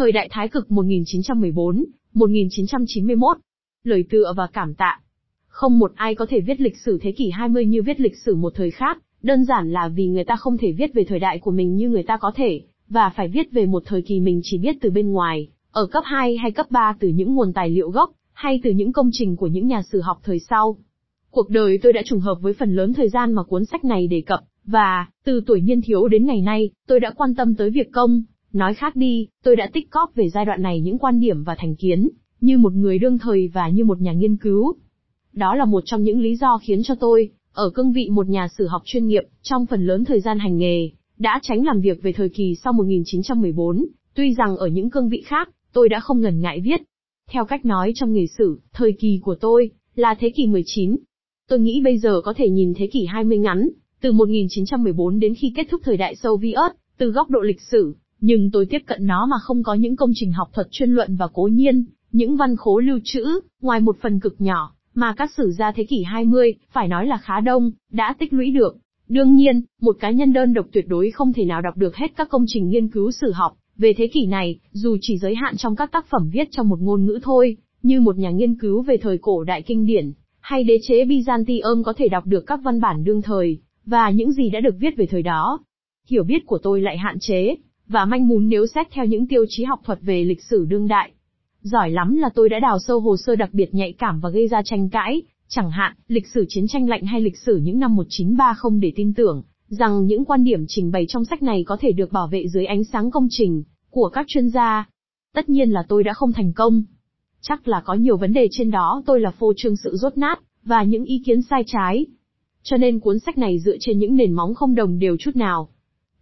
Thời đại Thái cực 1914, 1991. Lời tựa và cảm tạ. Không một ai có thể viết lịch sử thế kỷ 20 như viết lịch sử một thời khác, đơn giản là vì người ta không thể viết về thời đại của mình như người ta có thể, và phải viết về một thời kỳ mình chỉ biết từ bên ngoài, ở cấp 2 hay cấp 3 từ những nguồn tài liệu gốc, hay từ những công trình của những nhà sử học thời sau. Cuộc đời tôi đã trùng hợp với phần lớn thời gian mà cuốn sách này đề cập, và, từ tuổi niên thiếu đến ngày nay, tôi đã quan tâm tới việc công. Nói khác đi, tôi đã tích cóp về giai đoạn này những quan điểm và thành kiến, như một người đương thời và như một nhà nghiên cứu. Đó là một trong những lý do khiến cho tôi, ở cương vị một nhà sử học chuyên nghiệp, trong phần lớn thời gian hành nghề, đã tránh làm việc về thời kỳ sau 1914, tuy rằng ở những cương vị khác, tôi đã không ngần ngại viết. Theo cách nói trong nghề sử, thời kỳ của tôi, là thế kỷ 19. Tôi nghĩ bây giờ có thể nhìn thế kỷ 20 ngắn, từ 1914 đến khi kết thúc thời đại Soviet, từ góc độ lịch sử, nhưng tôi tiếp cận nó mà không có những công trình học thuật chuyên luận và cố nhiên, những văn khố lưu trữ, ngoài một phần cực nhỏ, mà các sử gia thế kỷ 20, phải nói là khá đông, đã tích lũy được. Đương nhiên, một cá nhân đơn độc tuyệt đối không thể nào đọc được hết các công trình nghiên cứu sử học về thế kỷ này, dù chỉ giới hạn trong các tác phẩm viết trong một ngôn ngữ thôi, như một nhà nghiên cứu về thời cổ đại kinh điển, hay đế chế Byzantium có thể đọc được các văn bản đương thời, và những gì đã được viết về thời đó. Hiểu biết của tôi lại hạn chế, và manh mún nếu xét theo những tiêu chí học thuật về lịch sử đương đại. Giỏi lắm là tôi đã đào sâu hồ sơ đặc biệt nhạy cảm và gây ra tranh cãi, chẳng hạn, lịch sử chiến tranh lạnh hay lịch sử những năm 1930 để tin tưởng, rằng những quan điểm trình bày trong sách này có thể được bảo vệ dưới ánh sáng công trình của các chuyên gia. Tất nhiên là tôi đã không thành công. Chắc là có nhiều vấn đề trên đó tôi là phô trương sự rốt nát, và những ý kiến sai trái. Cho nên cuốn sách này dựa trên những nền móng không đồng đều chút nào.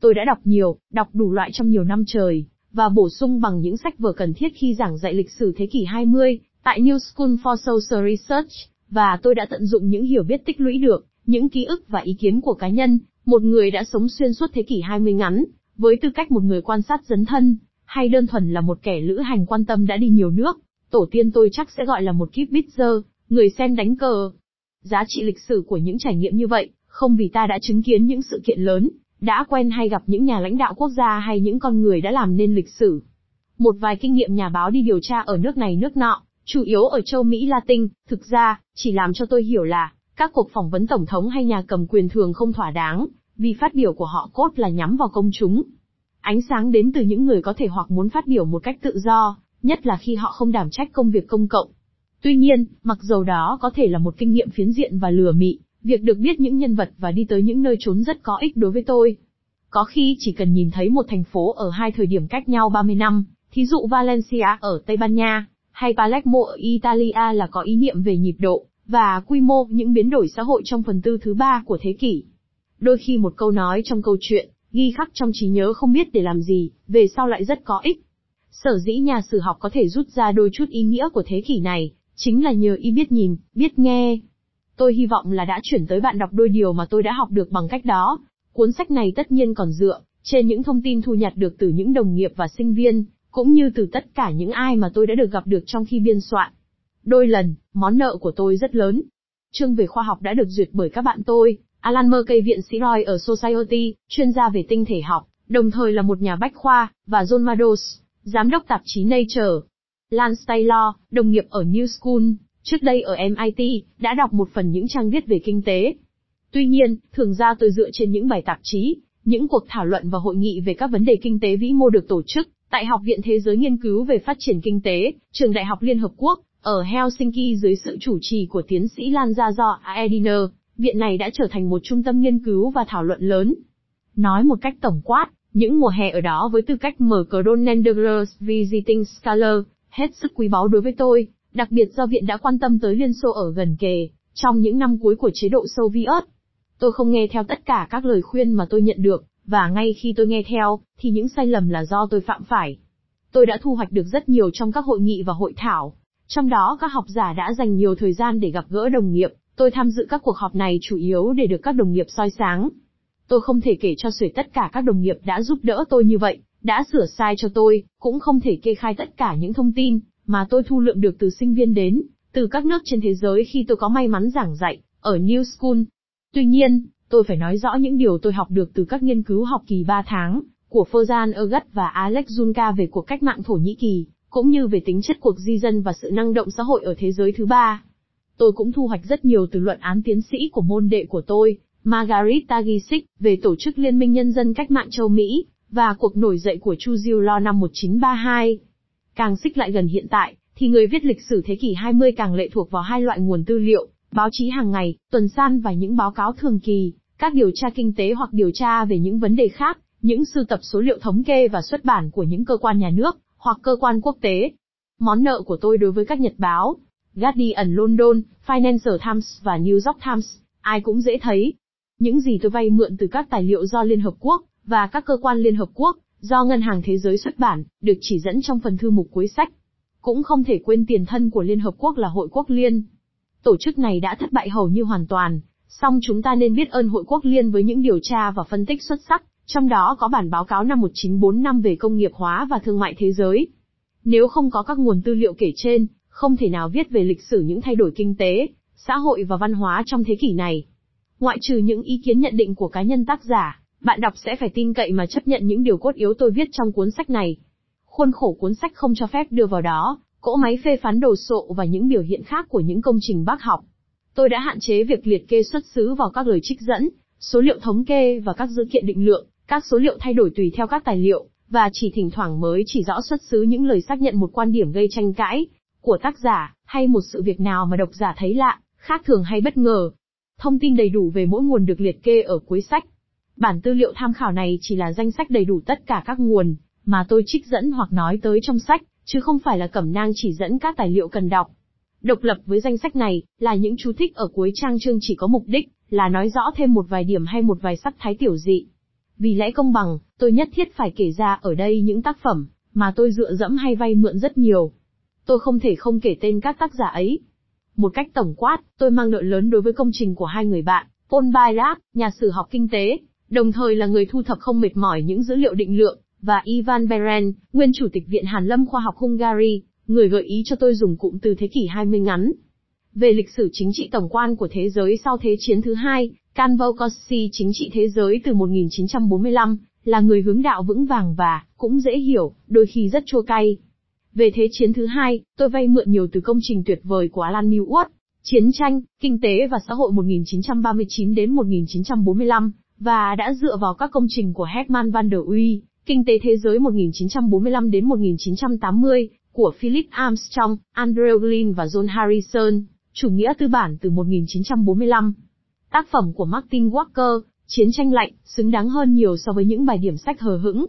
Tôi đã đọc nhiều, đọc đủ loại trong nhiều năm trời, và bổ sung bằng những sách vừa cần thiết khi giảng dạy lịch sử thế kỷ 20, tại New School for Social Research, và tôi đã tận dụng những hiểu biết tích lũy được, những ký ức và ý kiến của cá nhân, một người đã sống xuyên suốt thế kỷ 20 ngắn, với tư cách một người quan sát dấn thân, hay đơn thuần là một kẻ lữ hành quan tâm đã đi nhiều nước, tổ tiên tôi chắc sẽ gọi là một kíp bitzer, người xem đánh cờ. Giá trị lịch sử của những trải nghiệm như vậy, không vì ta đã chứng kiến những sự kiện lớn, đã quen hay gặp những nhà lãnh đạo quốc gia hay những con người đã làm nên lịch sử. Một vài kinh nghiệm nhà báo đi điều tra ở nước này nước nọ, chủ yếu ở châu Mỹ Latin, thực ra, chỉ làm cho tôi hiểu là, các cuộc phỏng vấn tổng thống hay nhà cầm quyền thường không thỏa đáng, vì phát biểu của họ cốt là nhắm vào công chúng. Ánh sáng đến từ những người có thể hoặc muốn phát biểu một cách tự do, nhất là khi họ không đảm trách công việc công cộng. Tuy nhiên, mặc dầu đó có thể là một kinh nghiệm phiến diện và lừa mị, việc được biết những nhân vật và đi tới những nơi trốn rất có ích đối với tôi. Có khi chỉ cần nhìn thấy một thành phố ở hai thời điểm cách nhau 30 năm, thí dụ Valencia ở Tây Ban Nha, hay Palermo ở Italia là có ý niệm về nhịp độ, và quy mô những biến đổi xã hội trong phần tư thứ ba của thế kỷ. Đôi khi một câu nói trong câu chuyện, ghi khắc trong trí nhớ không biết để làm gì, về sau lại rất có ích. Sở dĩ nhà sử học có thể rút ra đôi chút ý nghĩa của thế kỷ này, chính là nhờ y biết nhìn, biết nghe. Tôi hy vọng là đã chuyển tới bạn đọc đôi điều mà tôi đã học được bằng cách đó. Cuốn sách này tất nhiên còn dựa trên những thông tin thu nhặt được từ những đồng nghiệp và sinh viên, cũng như từ tất cả những ai mà tôi đã được gặp được trong khi biên soạn. Đôi lần, món nợ của tôi rất lớn. Chương về khoa học đã được duyệt bởi các bạn tôi, Alan Murray viện sĩ Roy ở Society, chuyên gia về tinh thể học, đồng thời là một nhà bách khoa, và John Mados, giám đốc tạp chí Nature. Lance Taylor, đồng nghiệp ở New School, trước đây ở MIT, đã đọc một phần những trang viết về kinh tế. Tuy nhiên, thường ra tôi dựa trên những bài tạp chí, những cuộc thảo luận và hội nghị về các vấn đề kinh tế vĩ mô được tổ chức tại Học viện Thế giới Nghiên cứu về Phát triển Kinh tế, Trường Đại học Liên Hợp Quốc, ở Helsinki dưới sự chủ trì của tiến sĩ Lan Gia Do Aediner, viện này đã trở thành một trung tâm nghiên cứu và thảo luận lớn. Nói một cách tổng quát, những mùa hè ở đó với tư cách mở cờ Donender's Visiting Scholar, hết sức quý báu đối với tôi, đặc biệt do viện đã quan tâm tới Liên Xô ở gần kề, trong những năm cuối của chế độ Xô Viết. Tôi không nghe theo tất cả các lời khuyên mà tôi nhận được, và ngay khi tôi nghe theo, thì những sai lầm là do tôi phạm phải. Tôi đã thu hoạch được rất nhiều trong các hội nghị và hội thảo. Trong đó các học giả đã dành nhiều thời gian để gặp gỡ đồng nghiệp, tôi tham dự các cuộc họp này chủ yếu để được các đồng nghiệp soi sáng. Tôi không thể kể cho xuể tất cả các đồng nghiệp đã giúp đỡ tôi như vậy, đã sửa sai cho tôi, cũng không thể kê khai tất cả những thông tin mà tôi thu lượm được từ sinh viên đến, từ các nước trên thế giới khi tôi có may mắn giảng dạy ở New School. Tuy nhiên, tôi phải nói rõ những điều tôi học được từ các nghiên cứu học kỳ 3 tháng của Ferjan Ergut và Alex Junka về cuộc cách mạng Thổ Nhĩ Kỳ, cũng như về tính chất cuộc di dân và sự năng động xã hội ở thế giới thứ ba. Tôi cũng thu hoạch rất nhiều từ luận án tiến sĩ của môn đệ của tôi, Margaret Gisic, về tổ chức Liên minh Nhân dân Cách mạng châu Mỹ, và cuộc nổi dậy của Chu Diêu Lo năm 1932. Càng xích lại gần hiện tại, thì người viết lịch sử thế kỷ 20 càng lệ thuộc vào hai loại nguồn tư liệu, báo chí hàng ngày, tuần san và những báo cáo thường kỳ, các điều tra kinh tế hoặc điều tra về những vấn đề khác, những sưu tập số liệu thống kê và xuất bản của những cơ quan nhà nước, hoặc cơ quan quốc tế. Món nợ của tôi đối với các nhật báo, Guardian London, Financial Times và New York Times, ai cũng dễ thấy. Những gì tôi vay mượn từ các tài liệu do Liên Hợp Quốc, và các cơ quan Liên Hợp Quốc, do Ngân hàng Thế giới xuất bản, được chỉ dẫn trong phần thư mục cuối sách. Cũng không thể quên tiền thân của Liên Hợp Quốc là Hội Quốc Liên. Tổ chức này đã thất bại hầu như hoàn toàn, song chúng ta nên biết ơn Hội Quốc Liên với những điều tra và phân tích xuất sắc, trong đó có bản báo cáo năm 1945 về công nghiệp hóa và thương mại thế giới. Nếu không có các nguồn tư liệu kể trên, không thể nào viết về lịch sử những thay đổi kinh tế, xã hội và văn hóa trong thế kỷ này. Ngoại trừ những ý kiến nhận định của cá nhân tác giả, bạn đọc sẽ phải tin cậy mà chấp nhận những điều cốt yếu tôi viết trong cuốn sách này. Khuôn khổ cuốn sách không cho phép đưa vào đó, cỗ máy phê phán đồ sộ và những biểu hiện khác của những công trình bác học. Tôi đã hạn chế việc liệt kê xuất xứ vào các lời trích dẫn, số liệu thống kê và các dữ kiện định lượng, các số liệu thay đổi tùy theo các tài liệu, và chỉ thỉnh thoảng mới chỉ rõ xuất xứ những lời xác nhận một quan điểm gây tranh cãi của tác giả, hay một sự việc nào mà độc giả thấy lạ, khác thường hay bất ngờ. Thông tin đầy đủ về mỗi nguồn được liệt kê ở cuối sách. Bản tư liệu tham khảo này chỉ là danh sách đầy đủ tất cả các nguồn mà tôi trích dẫn hoặc nói tới trong sách, chứ không phải là cẩm nang chỉ dẫn các tài liệu cần đọc. Độc lập với danh sách này, là những chú thích ở cuối trang chương chỉ có mục đích, là nói rõ thêm một vài điểm hay một vài sắc thái tiểu dị. Vì lẽ công bằng, tôi nhất thiết phải kể ra ở đây những tác phẩm, mà tôi dựa dẫm hay vay mượn rất nhiều. Tôi không thể không kể tên các tác giả ấy. Một cách tổng quát, tôi mang nợ lớn đối với công trình của hai người bạn, Paul Bayrak, nhà sử học kinh tế, đồng thời là người thu thập không mệt mỏi những dữ liệu định lượng, và Ivan Beren, nguyên chủ tịch Viện Hàn Lâm Khoa học Hungary, người gợi ý cho tôi dùng cụm từ thế kỷ 20 ngắn. Về lịch sử chính trị tổng quan của thế giới sau Thế chiến thứ hai, Kanvokossi chính trị thế giới từ 1945, là người hướng đạo vững vàng và, cũng dễ hiểu, đôi khi rất chua cay. Về Thế chiến thứ hai, tôi vay mượn nhiều từ công trình tuyệt vời của Alan Milward, Chiến tranh, Kinh tế và xã hội 1939 đến 1945, và đã dựa vào các công trình của Herman van der Uy, Kinh tế thế giới 1945 đến 1980, của Philip Armstrong, Andrew Glynn và John Harrison, chủ nghĩa tư bản từ 1945. Tác phẩm của Martin Walker, Chiến tranh lạnh, xứng đáng hơn nhiều so với những bài điểm sách hờ hững.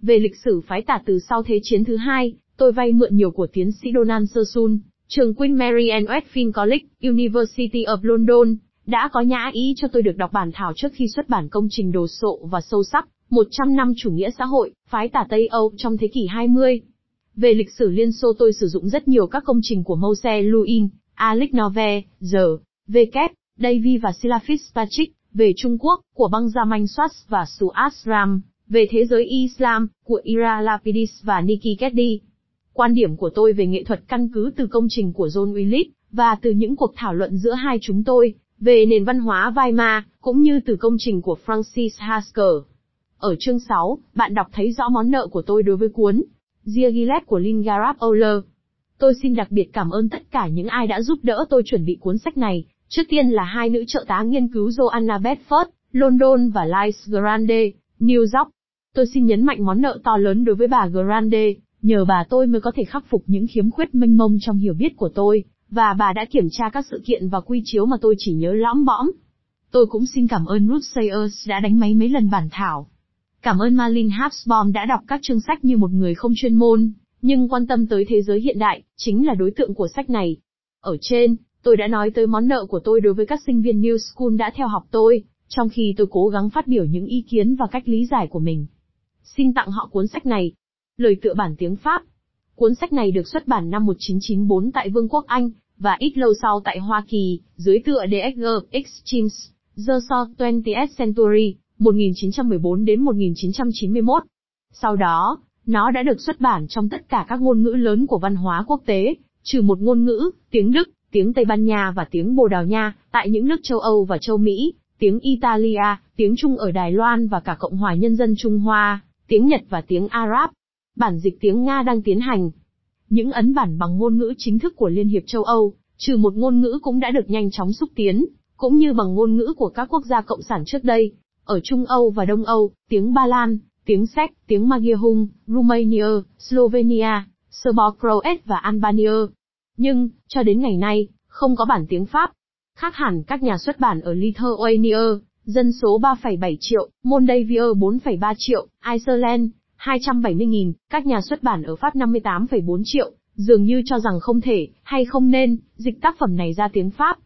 Về lịch sử phái tả từ sau Thế chiến thứ hai, tôi vay mượn nhiều của tiến sĩ Donald Sersun, trường Queen Mary and Westfield College, University of London, đã có nhã ý cho tôi được đọc bản thảo trước khi xuất bản công trình đồ sộ và sâu sắc, 100 năm chủ nghĩa xã hội, phái tả Tây Âu trong thế kỷ 20. Về lịch sử Liên Xô tôi sử dụng rất nhiều các công trình của Mose Luin, Alex Nove, giờ, V. Kép, Davy và Silafis Fitzpatrick, về Trung Quốc, của Benjamin Schwartz và Suat Ram, về thế giới Islam, của Ira Lapidis và Nikki Keddy. Quan điểm của tôi về nghệ thuật căn cứ từ công trình của John Willis, và từ những cuộc thảo luận giữa hai chúng tôi, về nền văn hóa Weimar, cũng như từ công trình của Francis Hasker. Ở chương 6, bạn đọc thấy rõ món nợ của tôi đối với cuốn Diaghilev của Lingarab Euler. Tôi xin đặc biệt cảm ơn tất cả những ai đã giúp đỡ tôi chuẩn bị cuốn sách này, trước tiên là hai nữ trợ tá nghiên cứu Joanna Bedford, London và Liz Grande, New York. Tôi xin nhấn mạnh món nợ to lớn đối với bà Grande, nhờ bà tôi mới có thể khắc phục những khiếm khuyết mênh mông trong hiểu biết của tôi, và bà đã kiểm tra các sự kiện và quy chiếu mà tôi chỉ nhớ lõm bõm. Tôi cũng xin cảm ơn Ruth Sayers đã đánh máy mấy lần bản thảo. Cảm ơn Marlin Habsbaum đã đọc các chương sách như một người không chuyên môn, nhưng quan tâm tới thế giới hiện đại, chính là đối tượng của sách này. Ở trên, tôi đã nói tới món nợ của tôi đối với các sinh viên New School đã theo học tôi, trong khi tôi cố gắng phát biểu những ý kiến và cách lý giải của mình. Xin tặng họ cuốn sách này. Lời tựa bản tiếng Pháp. Cuốn sách này được xuất bản năm 1994 tại Vương quốc Anh, và ít lâu sau tại Hoa Kỳ, dưới tựa DXG Extremes, The So 20th Century, 1914 đến 1991. Sau đó, nó đã được xuất bản trong tất cả các ngôn ngữ lớn của văn hóa quốc tế, trừ một ngôn ngữ, tiếng Đức, tiếng Tây Ban Nha và tiếng Bồ Đào Nha, tại những nước châu Âu và châu Mỹ, tiếng Italia, tiếng Trung ở Đài Loan và cả Cộng hòa Nhân dân Trung Hoa, tiếng Nhật và tiếng Arab. Bản dịch tiếng Nga đang tiến hành. Những ấn bản bằng ngôn ngữ chính thức của Liên hiệp châu Âu, trừ một ngôn ngữ cũng đã được nhanh chóng xúc tiến, cũng như bằng ngôn ngữ của các quốc gia cộng sản trước đây. Ở Trung Âu và Đông Âu, tiếng Ba Lan, tiếng Séc, tiếng Magyar Hung, Romania, Slovenia, Serbocroat và Albania. Nhưng, cho đến ngày nay, không có bản tiếng Pháp. Khác hẳn các nhà xuất bản ở Lithuania, dân số 3,7 triệu, Moldavia 4,3 triệu, Iceland 270.000, các nhà xuất bản ở Pháp 58,4 triệu, dường như cho rằng không thể, hay không nên, dịch tác phẩm này ra tiếng Pháp.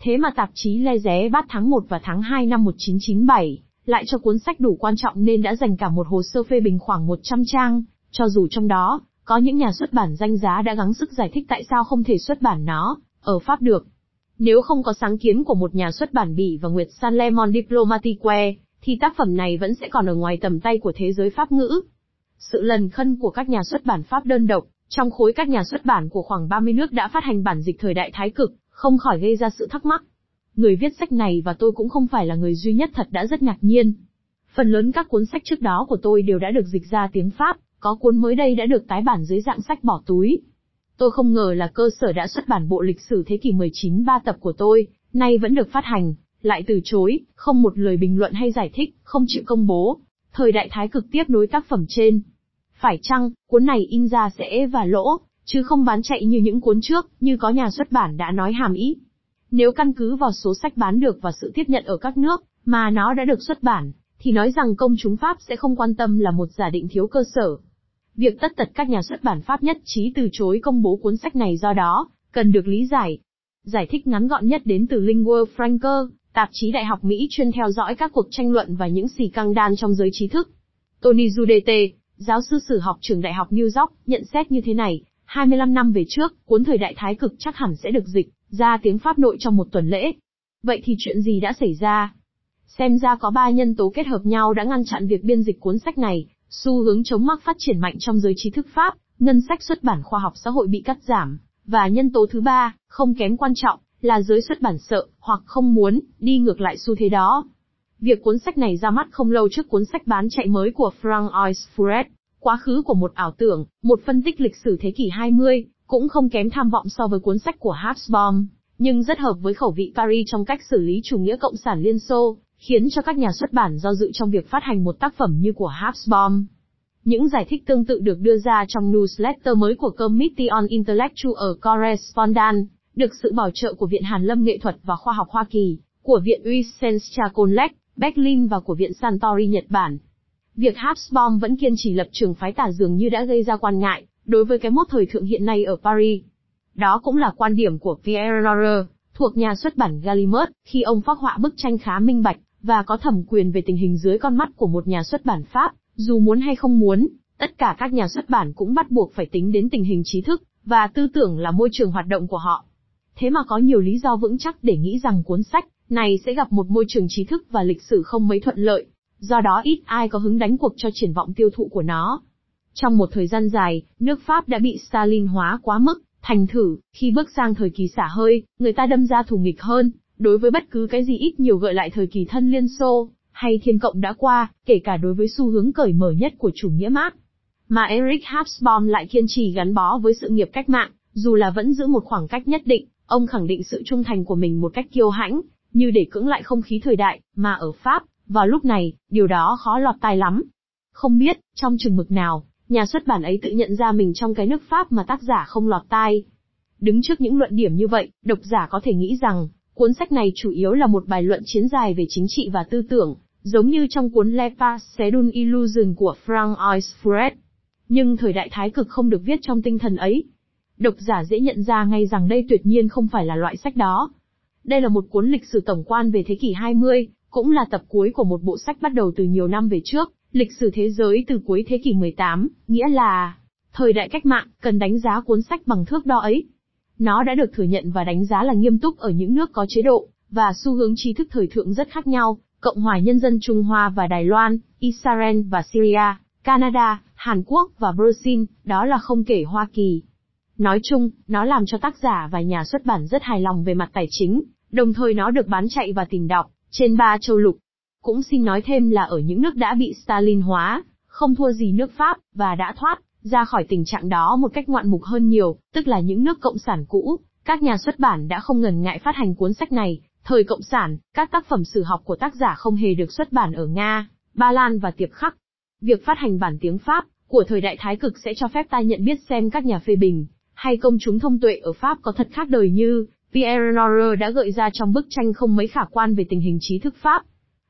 Thế mà tạp chí Le Ré bắt tháng 1 và tháng 2 năm 1997, lại cho cuốn sách đủ quan trọng nên đã dành cả một hồ sơ phê bình khoảng 100 trang, cho dù trong đó, có những nhà xuất bản danh giá đã gắng sức giải thích tại sao không thể xuất bản nó, ở Pháp được. Nếu không có sáng kiến của một nhà xuất bản Bỉ và Nguyệt San Le Monde Diplomatique, thì tác phẩm này vẫn sẽ còn ở ngoài tầm tay của thế giới Pháp ngữ. Sự lần khân của các nhà xuất bản Pháp đơn độc, trong khối các nhà xuất bản của khoảng 30 nước đã phát hành bản dịch thời đại thái cực, không khỏi gây ra sự thắc mắc. Người viết sách này và tôi cũng không phải là người duy nhất thật đã rất ngạc nhiên. Phần lớn các cuốn sách trước đó của tôi đều đã được dịch ra tiếng Pháp, có cuốn mới đây đã được tái bản dưới dạng sách bỏ túi. Tôi không ngờ là cơ sở đã xuất bản bộ lịch sử thế kỷ 19 ba tập của tôi, nay vẫn được phát hành, lại từ chối, không một lời bình luận hay giải thích, không chịu công bố. Thời đại thái cực tiếp nối tác phẩm trên. Phải chăng, cuốn này in ra sẽ và lỗ, chứ không bán chạy như những cuốn trước, như có nhà xuất bản đã nói hàm ý. Nếu căn cứ vào số sách bán được và sự tiếp nhận ở các nước, mà nó đã được xuất bản, thì nói rằng công chúng Pháp sẽ không quan tâm là một giả định thiếu cơ sở. Việc tất tật các nhà xuất bản Pháp nhất trí từ chối công bố cuốn sách này do đó, cần được lý giải. Giải thích ngắn gọn nhất đến từ Lingua Franca, tạp chí Đại học Mỹ chuyên theo dõi các cuộc tranh luận và những xì căng đan trong giới trí thức. Tony Judete, giáo sư sử học trường Đại học New York, nhận xét như thế này, 25 năm về trước, cuốn thời đại thái cực chắc hẳn sẽ được dịch ra tiếng Pháp nội trong một tuần lễ. Vậy thì chuyện gì đã xảy ra? Xem ra có ba nhân tố kết hợp nhau đã ngăn chặn việc biên dịch cuốn sách này, xu hướng chống mắc phát triển mạnh trong giới trí thức Pháp, ngân sách xuất bản khoa học xã hội bị cắt giảm, và nhân tố thứ ba, không kém quan trọng, là giới xuất bản sợ, hoặc không muốn, đi ngược lại xu thế đó. Việc cuốn sách này ra mắt không lâu trước cuốn sách bán chạy mới của Frank Furet, quá khứ của một ảo tưởng, một phân tích lịch sử thế kỷ 20, cũng không kém tham vọng so với cuốn sách của Habsbaum, nhưng rất hợp với khẩu vị Paris trong cách xử lý chủ nghĩa cộng sản Liên Xô, khiến cho các nhà xuất bản do dự trong việc phát hành một tác phẩm như của Habsbaum. Những giải thích tương tự được đưa ra trong newsletter mới của Committee on Intellectual Correspondence, được sự bảo trợ của Viện Hàn Lâm Nghệ thuật và Khoa học Hoa Kỳ, của Viện Wissenschaft Berlin và của Viện Santori Nhật Bản. Việc Habsbaum vẫn kiên trì lập trường phái tả dường như đã gây ra quan ngại, đối với cái mốt thời thượng hiện nay ở Paris. Đó cũng là quan điểm của Pierre Rorer, thuộc nhà xuất bản Gallimard, khi ông phác họa bức tranh khá minh bạch, và có thẩm quyền về tình hình dưới con mắt của một nhà xuất bản Pháp, dù muốn hay không muốn, tất cả các nhà xuất bản cũng bắt buộc phải tính đến tình hình trí thức, và tư tưởng là môi trường hoạt động của họ. Thế mà có nhiều lý do vững chắc để nghĩ rằng cuốn sách này sẽ gặp một môi trường trí thức và lịch sử không mấy thuận lợi, do đó ít ai có hứng đánh cuộc cho triển vọng tiêu thụ của nó. Trong một thời gian dài, nước Pháp đã bị Stalin hóa quá mức, thành thử, khi bước sang thời kỳ xả hơi, người ta đâm ra thù nghịch hơn, đối với bất cứ cái gì ít nhiều gợi lại thời kỳ thân Liên Xô, hay thiên cộng đã qua, kể cả đối với xu hướng cởi mở nhất của chủ nghĩa Marx. Mà Eric Hobsbawm lại kiên trì gắn bó với sự nghiệp cách mạng, dù là vẫn giữ một khoảng cách nhất định, ông khẳng định sự trung thành của mình một cách kiêu hãnh, như để cưỡng lại không khí thời đại, mà ở Pháp, vào lúc này, điều đó khó lọt tai lắm. Không biết, trong chừng mực nào, nhà xuất bản ấy tự nhận ra mình trong cái nước Pháp mà tác giả không lọt tai. Đứng trước những luận điểm như vậy, độc giả có thể nghĩ rằng, cuốn sách này chủ yếu là một bài luận chiến dài về chính trị và tư tưởng, giống như trong cuốn Le Passé d'une Illusion của Frank Furet. Nhưng thời đại thái cực không được viết trong tinh thần ấy. Độc giả dễ nhận ra ngay rằng đây tuyệt nhiên không phải là loại sách đó. Đây là một cuốn lịch sử tổng quan về thế kỷ 20, cũng là tập cuối của một bộ sách bắt đầu từ nhiều năm về trước, lịch sử thế giới từ cuối thế kỷ 18, nghĩa là thời đại cách mạng, cần đánh giá cuốn sách bằng thước đo ấy. Nó đã được thừa nhận và đánh giá là nghiêm túc ở những nước có chế độ, và xu hướng trí thức thời thượng rất khác nhau, Cộng hòa Nhân dân Trung Hoa và Đài Loan, Israel và Syria, Canada, Hàn Quốc và Brazil, đó là không kể Hoa Kỳ. Nói chung, nó làm cho tác giả và nhà xuất bản rất hài lòng về mặt tài chính, đồng thời nó được bán chạy và tìm đọc, trên ba châu lục. Cũng xin nói thêm là ở những nước đã bị Stalin hóa, không thua gì nước Pháp, và đã thoát ra khỏi tình trạng đó một cách ngoạn mục hơn nhiều, tức là những nước cộng sản cũ, các nhà xuất bản đã không ngần ngại phát hành cuốn sách này. Thời cộng sản, các tác phẩm sử học của tác giả không hề được xuất bản ở Nga, Ba Lan và Tiệp Khắc. Việc phát hành bản tiếng Pháp của thời đại thái cực sẽ cho phép ta nhận biết xem các nhà phê bình hay công chúng thông tuệ ở Pháp có thật khác đời như Pierre Nora đã gợi ra trong bức tranh không mấy khả quan về tình hình trí thức Pháp.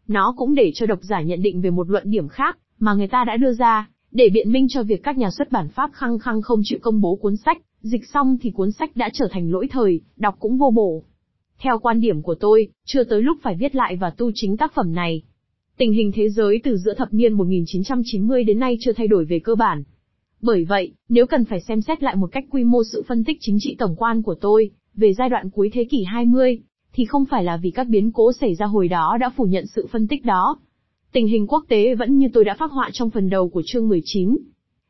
Nó cũng để cho độc giả nhận định về một luận điểm khác mà người ta đã đưa ra, để biện minh cho việc các nhà xuất bản Pháp khăng khăng không chịu công bố cuốn sách, dịch xong thì cuốn sách đã trở thành lỗi thời, đọc cũng vô bổ. Theo quan điểm của tôi, chưa tới lúc phải viết lại và tu chính tác phẩm này. Tình hình thế giới từ giữa thập niên 1990 đến nay chưa thay đổi về cơ bản. Bởi vậy, nếu cần phải xem xét lại một cách quy mô sự phân tích chính trị tổng quan của tôi, về giai đoạn cuối thế kỷ 20, thì không phải là vì các biến cố xảy ra hồi đó đã phủ nhận sự phân tích đó. Tình hình quốc tế vẫn như tôi đã phát họa trong phần đầu của chương 19.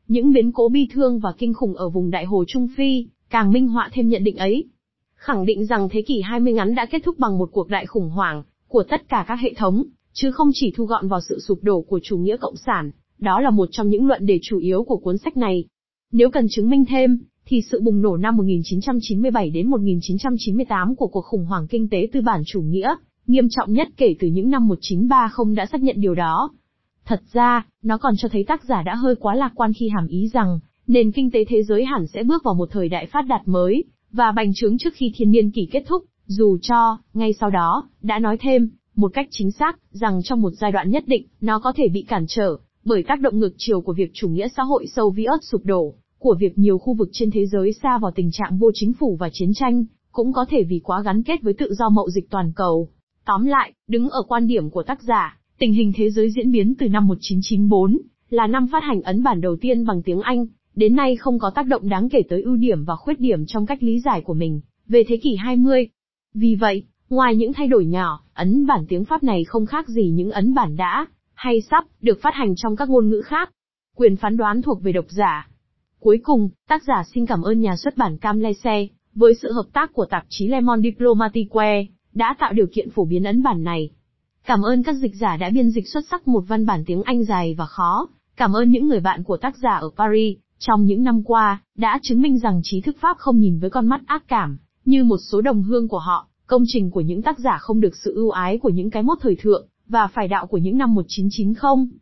Những biến cố bi thương và kinh khủng ở vùng Đại Hồ Trung Phi, càng minh họa thêm nhận định ấy. Khẳng định rằng thế kỷ 20 ngắn đã kết thúc bằng một cuộc đại khủng hoảng, của tất cả các hệ thống, chứ không chỉ thu gọn vào sự sụp đổ của chủ nghĩa cộng sản, đó là một trong những luận đề chủ yếu của cuốn sách này. Nếu cần chứng minh thêm, thì sự bùng nổ năm 1997 đến 1998 của cuộc khủng hoảng kinh tế tư bản chủ nghĩa, nghiêm trọng nhất kể từ những năm 1930 đã xác nhận điều đó. Thật ra, nó còn cho thấy tác giả đã hơi quá lạc quan khi hàm ý rằng, nền kinh tế thế giới hẳn sẽ bước vào một thời đại phát đạt mới, và bành trướng trước khi thiên niên kỷ kết thúc, dù cho, ngay sau đó, đã nói thêm, một cách chính xác, rằng trong một giai đoạn nhất định, nó có thể bị cản trở, bởi tác động ngược chiều của việc chủ nghĩa xã hội sâu vĩ ớt sụp đổ, của việc nhiều khu vực trên thế giới xa vào tình trạng vô chính phủ và chiến tranh, cũng có thể vì quá gắn kết với tự do mậu dịch toàn cầu. Tóm lại, đứng ở quan điểm của tác giả, tình hình thế giới diễn biến từ năm 1994, là năm phát hành ấn bản đầu tiên bằng tiếng Anh, đến nay không có tác động đáng kể tới ưu điểm và khuyết điểm trong cách lý giải của mình, về thế kỷ 20. Vì vậy, ngoài những thay đổi nhỏ, ấn bản tiếng Pháp này không khác gì những ấn bản đã, hay sắp, được phát hành trong các ngôn ngữ khác. Quyền phán đoán thuộc về độc giả. Cuối cùng, tác giả xin cảm ơn nhà xuất bản Cam Lese, với sự hợp tác của tạp chí Le Monde Diplomatique, đã tạo điều kiện phổ biến ấn bản này. Cảm ơn các dịch giả đã biên dịch xuất sắc một văn bản tiếng Anh dài và khó. Cảm ơn những người bạn của tác giả ở Paris, trong những năm qua, đã chứng minh rằng trí thức Pháp không nhìn với con mắt ác cảm, như một số đồng hương của họ, công trình của những tác giả không được sự ưu ái của những cái mốt thời thượng, và phải đạo của những năm 1990.